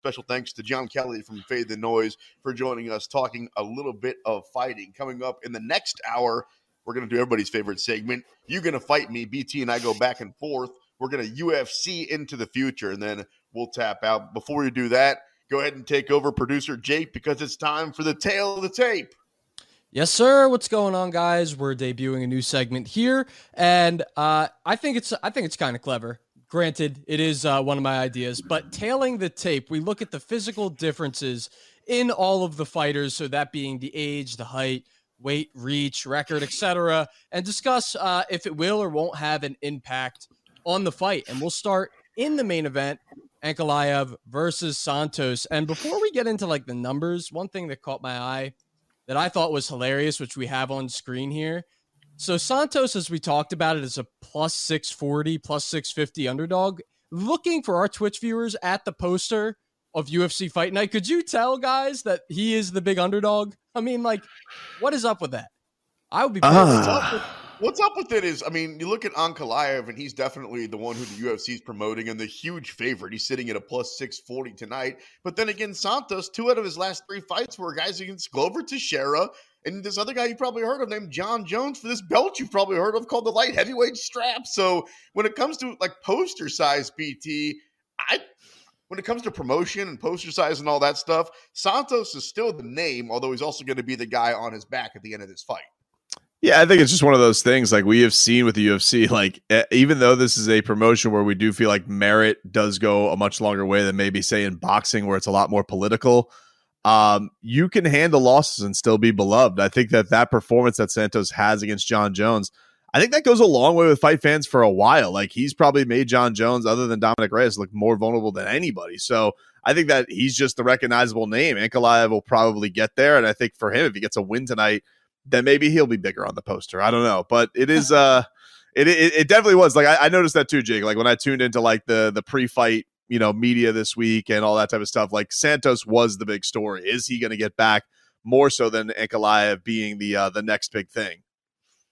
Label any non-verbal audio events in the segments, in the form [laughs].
special thanks to John Kelly from Fade the Noise for joining us, talking a little bit of fighting. Coming up in the next hour, we're going to do everybody's favorite segment. You're going to fight me. BT and I go back and forth. We're going to UFC into the future, and then we'll tap out. Before we do that, go ahead and take over producer Jake because it's time for the tail of the tape. Yes, sir. What's going on, guys? We're debuting a new segment here, and uh, I think it's I think it's kind of clever. Granted, it is uh, one of my ideas, but tailing the tape, we look at the physical differences in all of the fighters. So that being the age, the height, weight, reach, record, etc., and discuss uh, if it will or won't have an impact on the fight. And we'll start in the main event, Ankalaev versus Santos. And before we get into like the numbers, one thing that caught my eye that I thought was hilarious, which we have on screen here. So Santos, as we talked about it, is a plus 640, plus 650 underdog. Looking for our Twitch viewers at the poster of UFC Fight Night, could you tell guys that he is the big underdog? I mean, like, what is up with that? I would be. Uh, What's up with it is, I mean, you look at Ankalaev, and he's definitely the one who the UFC is promoting and the huge favorite. He's sitting at a plus 640 tonight. But then again, Santos, two out of his last three fights were guys against Glover Teixeira and this other guy you probably heard of named John Jones for this belt you've probably heard of called the light heavyweight strap. So when it comes to like poster size BT, I when it comes to promotion and poster size and all that stuff, Santos is still the name, although he's also going to be the guy on his back at the end of this fight. Yeah, I think it's just one of those things like we have seen with the UFC. Like, even though this is a promotion where we do feel like merit does go a much longer way than maybe, say, in boxing, where it's a lot more political, um, you can handle losses and still be beloved. I think that that performance that Santos has against John Jones, I think that goes a long way with fight fans for a while. Like, he's probably made John Jones, other than Dominic Reyes, look more vulnerable than anybody. So, I think that he's just the recognizable name. Ankalaev will probably get there. And I think for him, if he gets a win tonight, then maybe he'll be bigger on the poster. I don't know, but it is [laughs] uh, it it, it definitely was like I, I, noticed that too, Jake. Like when I tuned into like the the pre fight you know media this week and all that type of stuff. Like Santos was the big story. Is he going to get back more so than Ankalaev being the uh, the next big thing?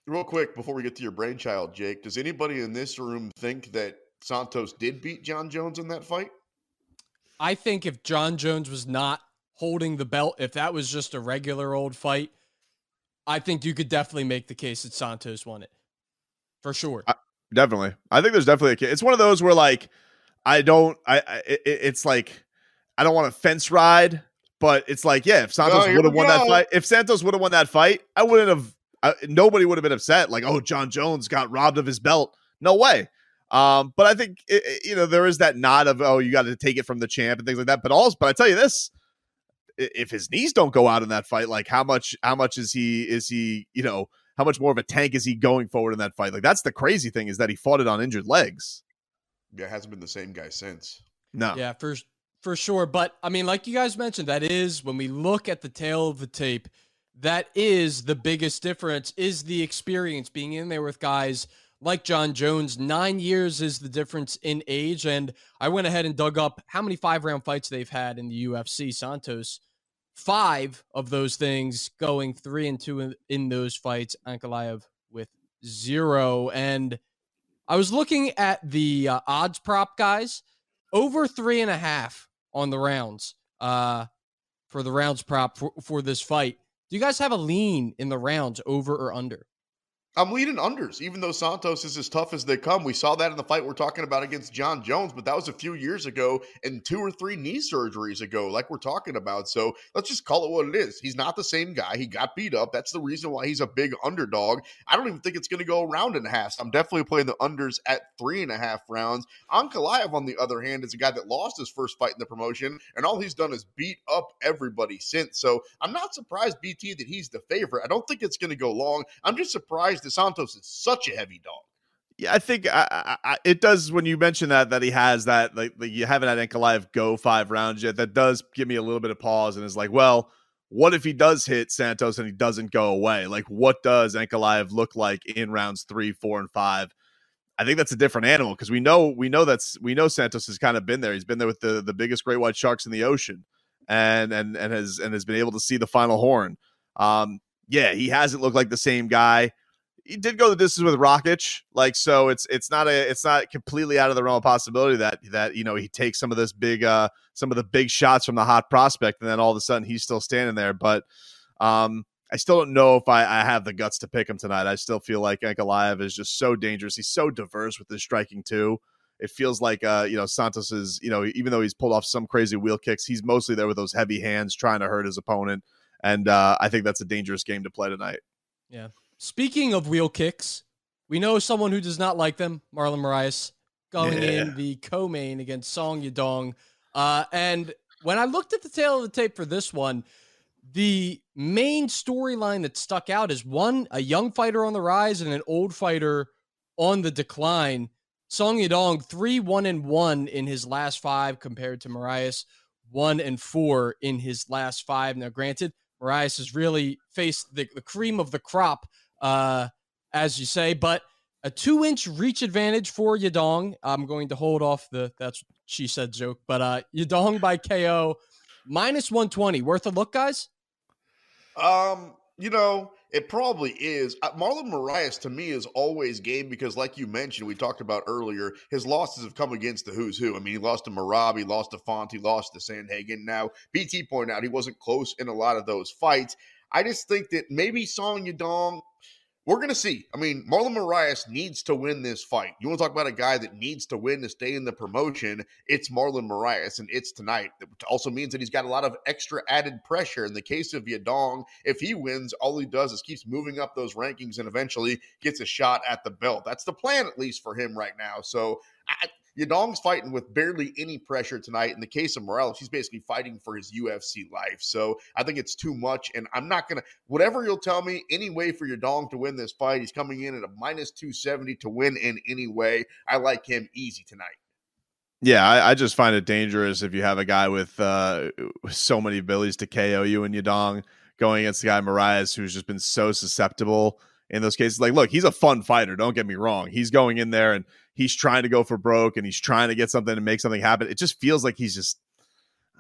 Real quick before we get to your brainchild, Jake, does anybody in this room think that Santos did beat John Jones in that fight? I think if John Jones was not holding the belt, if that was just a regular old fight, I think you could definitely make the case that Santos won it for sure. I, definitely, I think there's definitely a case. It's one of those where like I don't, I, I it, it's like I don't want to fence ride, but it's like yeah, if Santos would have won go. that fight, if Santos would have won that fight, I wouldn't have. I, nobody would have been upset. Like, oh, John Jones got robbed of his belt. No way. Um, but I think it, you know there is that nod of oh, you got to take it from the champ and things like that. But also, but I tell you this, if his knees don't go out in that fight, like how much how much is he is he you know how much more of a tank is he going forward in that fight? Like that's the crazy thing is that he fought it on injured legs. Yeah, hasn't been the same guy since. No. Yeah, for for sure. But I mean, like you guys mentioned, that is when we look at the tail of the tape, that is the biggest difference is the experience being in there with guys like John Jones. Nine years is the difference in age. And I went ahead and dug up how many five round fights they've had in the UFC. Santos five of those things going three and two in, in those fights. Ankalaev with zero. And I was looking at the uh, odds prop guys over three and a half on the rounds uh, for the rounds prop for, for this fight. Do you guys have a lean in the rounds over or under? I'm leading unders, even though Santos is as tough as they come. We saw that in the fight we're talking about against John Jones, but that was a few years ago and two or three knee surgeries ago, like we're talking about. So let's just call it what it is. He's not the same guy. He got beat up. That's the reason why he's a big underdog. I don't even think it's going to go around a half. So I'm definitely playing the unders at three and a half rounds. Ankalaev, on the other hand, is a guy that lost his first fight in the promotion, and all he's done is beat up everybody since. So I'm not surprised, BT, that he's the favorite. I don't think it's going to go long. I'm just surprised Santos is such a heavy dog. Yeah, I think I, I, it does when you mention that that he has that like, like you haven't had Ankalaev go five rounds yet. That does give me a little bit of pause and is like, well, what if he does hit Santos and he doesn't go away? Like, what does Ankalaev look like in rounds three, four, and five? I think that's a different animal because we know we know that's we know Santos has kind of been there. He's been there with the the biggest great white sharks in the ocean, and and and has and has been able to see the final horn. Um, yeah, he hasn't looked like the same guy he did go the distance with Rakic, like so. It's it's not a it's not completely out of the realm of possibility that that you know he takes some of this big uh some of the big shots from the hot prospect, and then all of a sudden he's still standing there. But um, I still don't know if I, I have the guts to pick him tonight. I still feel like Ankalaev is just so dangerous. He's so diverse with his striking too. It feels like uh, you know Santos is you know even though he's pulled off some crazy wheel kicks, he's mostly there with those heavy hands trying to hurt his opponent, and uh, I think that's a dangerous game to play tonight. Yeah. Speaking of wheel kicks, we know someone who does not like them, Marlon Moraes, going yeah. in the co-main against Song Yadong. Uh, and when I looked at the tail of the tape for this one, the main storyline that stuck out is one, a young fighter on the rise and an old fighter on the decline. Song Yadong, three, one, and one in his last five compared to Moraes, one and four in his last five. Now, granted, Moraes has really faced the, the cream of the crop, uh, as you say, but a two inch reach advantage for Yadong. I'm going to hold off the that's she said joke, but uh, Yadong by KO minus 120. Worth a look, guys? Um, you know, it probably is. Uh, Marlon Moraes to me is always game because, like you mentioned, we talked about earlier, his losses have come against the who's who. I mean, he lost to Merab, he lost to Font, he lost to Sandhagen. Now, BT pointed out he wasn't close in a lot of those fights. I just think that maybe Song Yadong we're going to see. I mean, Marlon Moraes needs to win this fight. You want to talk about a guy that needs to win to stay in the promotion? It's Marlon Moraes, and it's tonight. It also means that he's got a lot of extra added pressure. In the case of Yadong, if he wins, all he does is keeps moving up those rankings and eventually gets a shot at the belt. That's the plan, at least for him right now. So I, Yadong's fighting with barely any pressure tonight. In the case of Morales, he's basically fighting for his UFC life. So I think it's too much. And I'm not going to, whatever you'll tell me, any way for Yadong to win this fight, he's coming in at a minus 270 to win in any way. I like him easy tonight. Yeah, I, I, just find it dangerous if you have a guy with uh, so many abilities to KO you and Yadong going against the guy Moraes, who's just been so susceptible in those cases. Like, look, he's a fun fighter. Don't get me wrong. He's going in there and he's trying to go for broke and he's trying to get something and make something happen. It just feels like he's just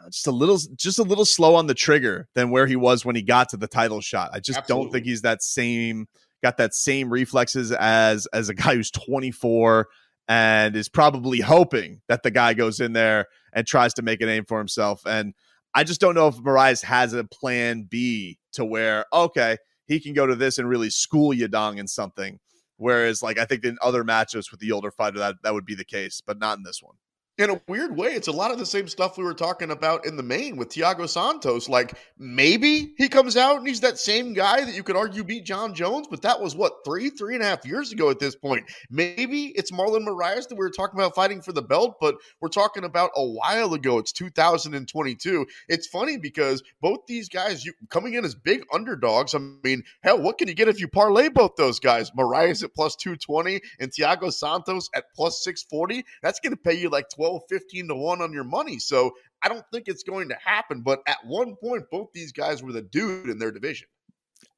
uh, just a little just a little slow on the trigger than where he was when he got to the title shot. I just Absolutely. don't think he's that same got that same reflexes as as a guy who's 24 and is probably hoping that the guy goes in there and tries to make a name for himself and I just don't know if Moraes has a plan B to where okay, he can go to this and really school Yadong in something Whereas, like, I think in other matchups with the older fighter, that that would be the case, but not in this one in a weird way, it's a lot of the same stuff we were talking about in the main with Thiago Santos. Like maybe he comes out and he's that same guy that you could argue beat John Jones, but that was what three, three and a half years ago at this point. Maybe it's Marlon Moraes that we were talking about fighting for the belt, but we're talking about a while ago. It's 2022. It's funny because both these guys you coming in as big underdogs. I mean, hell, what can you get if you parlay both those guys? Moraes at plus 220 and Thiago Santos at plus 640. That's going to pay you like 12 12, 15 to 1 on your money. So I don't think it's going to happen. But at one point, both these guys were the dude in their division.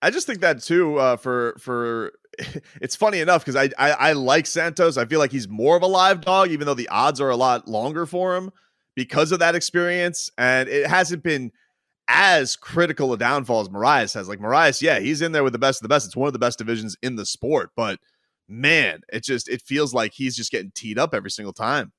I just think that too. Uh, for for [laughs] it's funny enough because I, I I like Santos. I feel like he's more of a live dog, even though the odds are a lot longer for him because of that experience, and it hasn't been as critical a downfall as Moraes has. Like Moraes, yeah, he's in there with the best of the best. It's one of the best divisions in the sport, but man, it just it feels like he's just getting teed up every single time.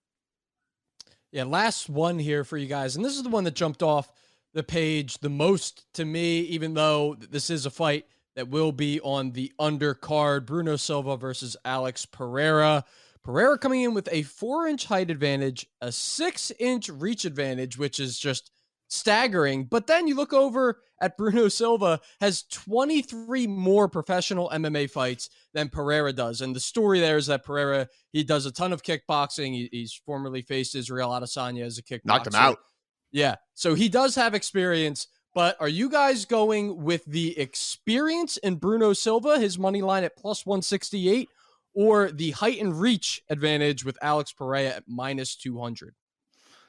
Yeah, last one here for you guys. And this is the one that jumped off the page the most to me, even though this is a fight that will be on the undercard. Bruno Silva versus Alex Pereira. Pereira coming in with a four inch height advantage, a six inch reach advantage, which is just staggering. But then you look over at Bruno Silva has 23 more professional MMA fights than Pereira does. And the story there is that Pereira, he does a ton of kickboxing. He, he's formerly faced Israel Adesanya as a kickboxer. Knocked him out. Yeah. So he does have experience. But are you guys going with the experience in Bruno Silva, his money line at plus 168, or the height and reach advantage with Alex Pereira at minus 200?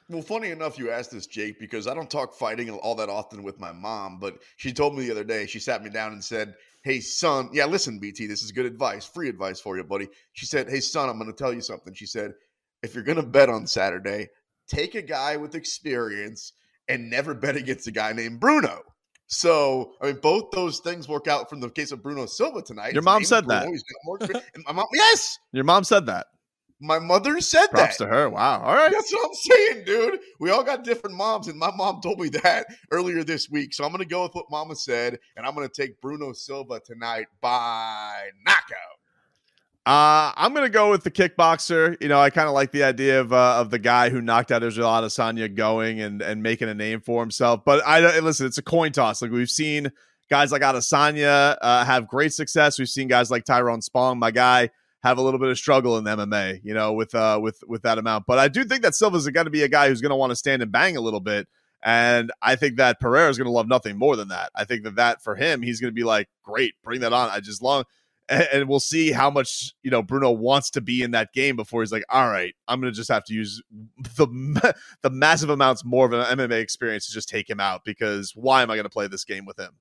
Well, funny enough, you asked this, Jake, because I don't talk fighting all that often with my mom, but she told me the other day, she sat me down and said, Hey, son, yeah, listen, BT, this is good advice, free advice for you, buddy. She said, Hey, son, I'm going to tell you something. She said, If you're going to bet on Saturday, take a guy with experience and never bet against a guy named Bruno. So, I mean, both those things work out from the case of Bruno Silva tonight. Your mom said Bruno, that. more. My mom, yes, Your mom said that. My mother said Props that. to her. Wow. All right. That's what I'm saying, dude. We all got different moms, and my mom told me that earlier this week. So I'm going to go with what Mama said, and I'm going to take Bruno Silva tonight by knockout. Uh, I'm gonna go with the kickboxer. You know, I kind of like the idea of uh, of the guy who knocked out Israel Adesanya going and and making a name for himself. But I don't- listen, it's a coin toss. Like we've seen guys like Adesanya uh, have great success. We've seen guys like Tyrone Spong, my guy, have a little bit of struggle in MMA. You know, with uh with with that amount. But I do think that Silva's going to be a guy who's going to want to stand and bang a little bit. And I think that Pereira is going to love nothing more than that. I think that that for him, he's going to be like, great, bring that on. I just long and, and we'll see how much you know Bruno wants to be in that game before he's like, all right, I'm gonna just have to use [laughs] the the massive amounts more of an MMA experience to just take him out because why am I gonna play this game with him?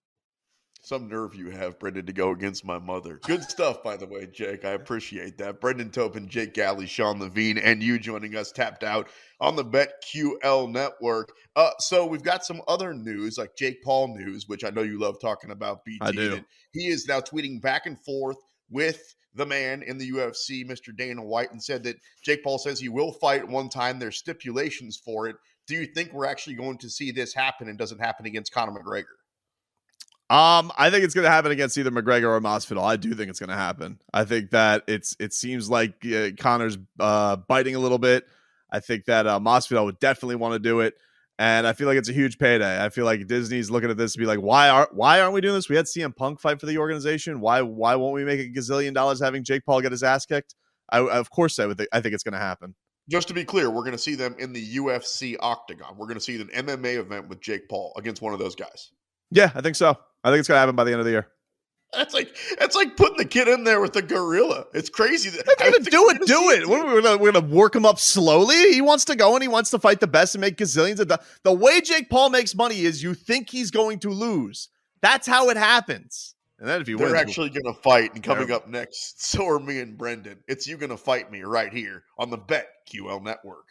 Some nerve you have, Brendan, to go against my mother. Good stuff, by the way, Jake. I appreciate that. Brendan Tobin, Jake Galli, Sean Levine, and you joining us tapped out on the BetQL network. Uh, so we've got some other news, like Jake Paul news, which I know you love talking about. BT. I do. He is now tweeting back and forth with the man in the UFC, Mr. Dana White, and said that Jake Paul says he will fight one time. There's stipulations for it. Do you think we're actually going to see this happen and doesn't happen against Conor McGregor? Um, I think it's going to happen against either McGregor or Masvidal. I do think it's going to happen. I think that it's it seems like uh, Conor's uh, biting a little bit. I think that uh, Masvidal would definitely want to do it, and I feel like it's a huge payday. I feel like Disney's looking at this to be like, why are why aren't we doing this? We had CM Punk fight for the organization. Why why won't we make a gazillion dollars having Jake Paul get his ass kicked? I, of course, I would. Think, I think it's going to happen. Just to be clear, we're going to see them in the UFC octagon. We're going to see an MMA event with Jake Paul against one of those guys. Yeah, I think so. I think it's going to happen by the end of the year. That's like that's like putting the kid in there with the gorilla. It's crazy. That, If I you're gonna do it, do it. We're, gonna, we're gonna work him up slowly. He wants to go and he wants to fight the best and make gazillions of dollars. The way Jake Paul makes money is you think he's going to lose. That's how it happens. And then if he They're wins, actually going to fight, and coming up next, so are me and Brendan. It's you going to fight me right here on the Bet QL Network.